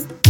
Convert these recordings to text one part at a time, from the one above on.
Música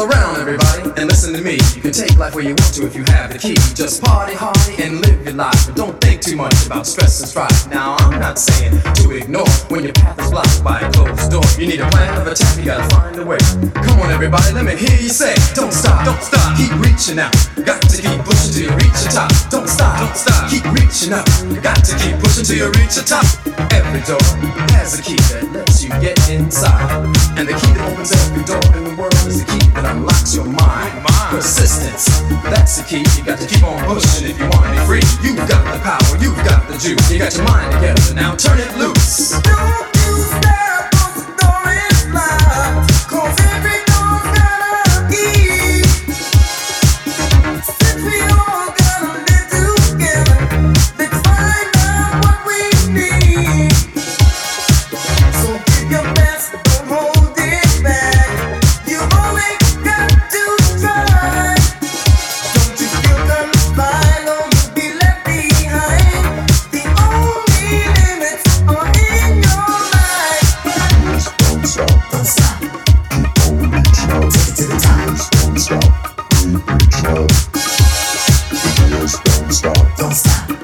gather round, everybody, and listen to me. You can take life where you want to if you have the key. Just party hardy and live your life, but don't think too much about stress and strife. Now I'm not saying to ignore when your path is blocked by a closed door. You need a plan of attack. You gotta find a way. Come on, everybody, let me hear you say, don't stop, don't stop, keep reaching out. Got to keep pushing till you reach the top. Don't stop, don't stop, keep reaching out. Got to keep pushing till you reach the top. Every door has a key that lets you get inside, and the key that opens every door your mind. Persistence, that's the key. You got to keep on pushing if you want to be free. You got the power, you got the juice. You got your mind together, now turn it loose. slow. The wheels don't stop. Don't stop.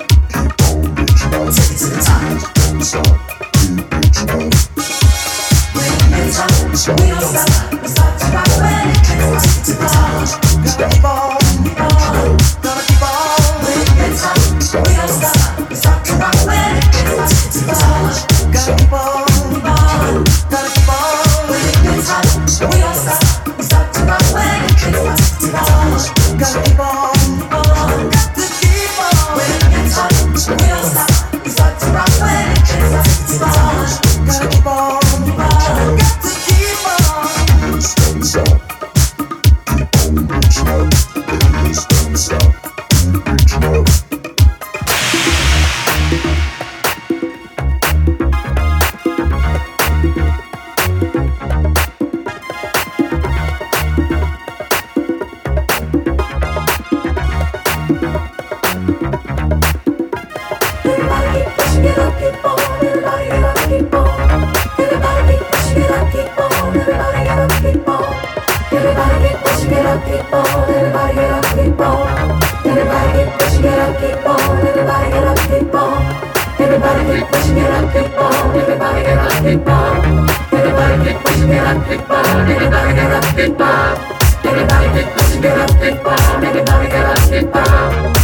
Everybody get up, people. Everybody keep pushing it up, people. Everybody get up, people. Everybody keep pushing it up, people. Everybody get up, people. Everybody keep pushing it up, people. Everybody get up, people.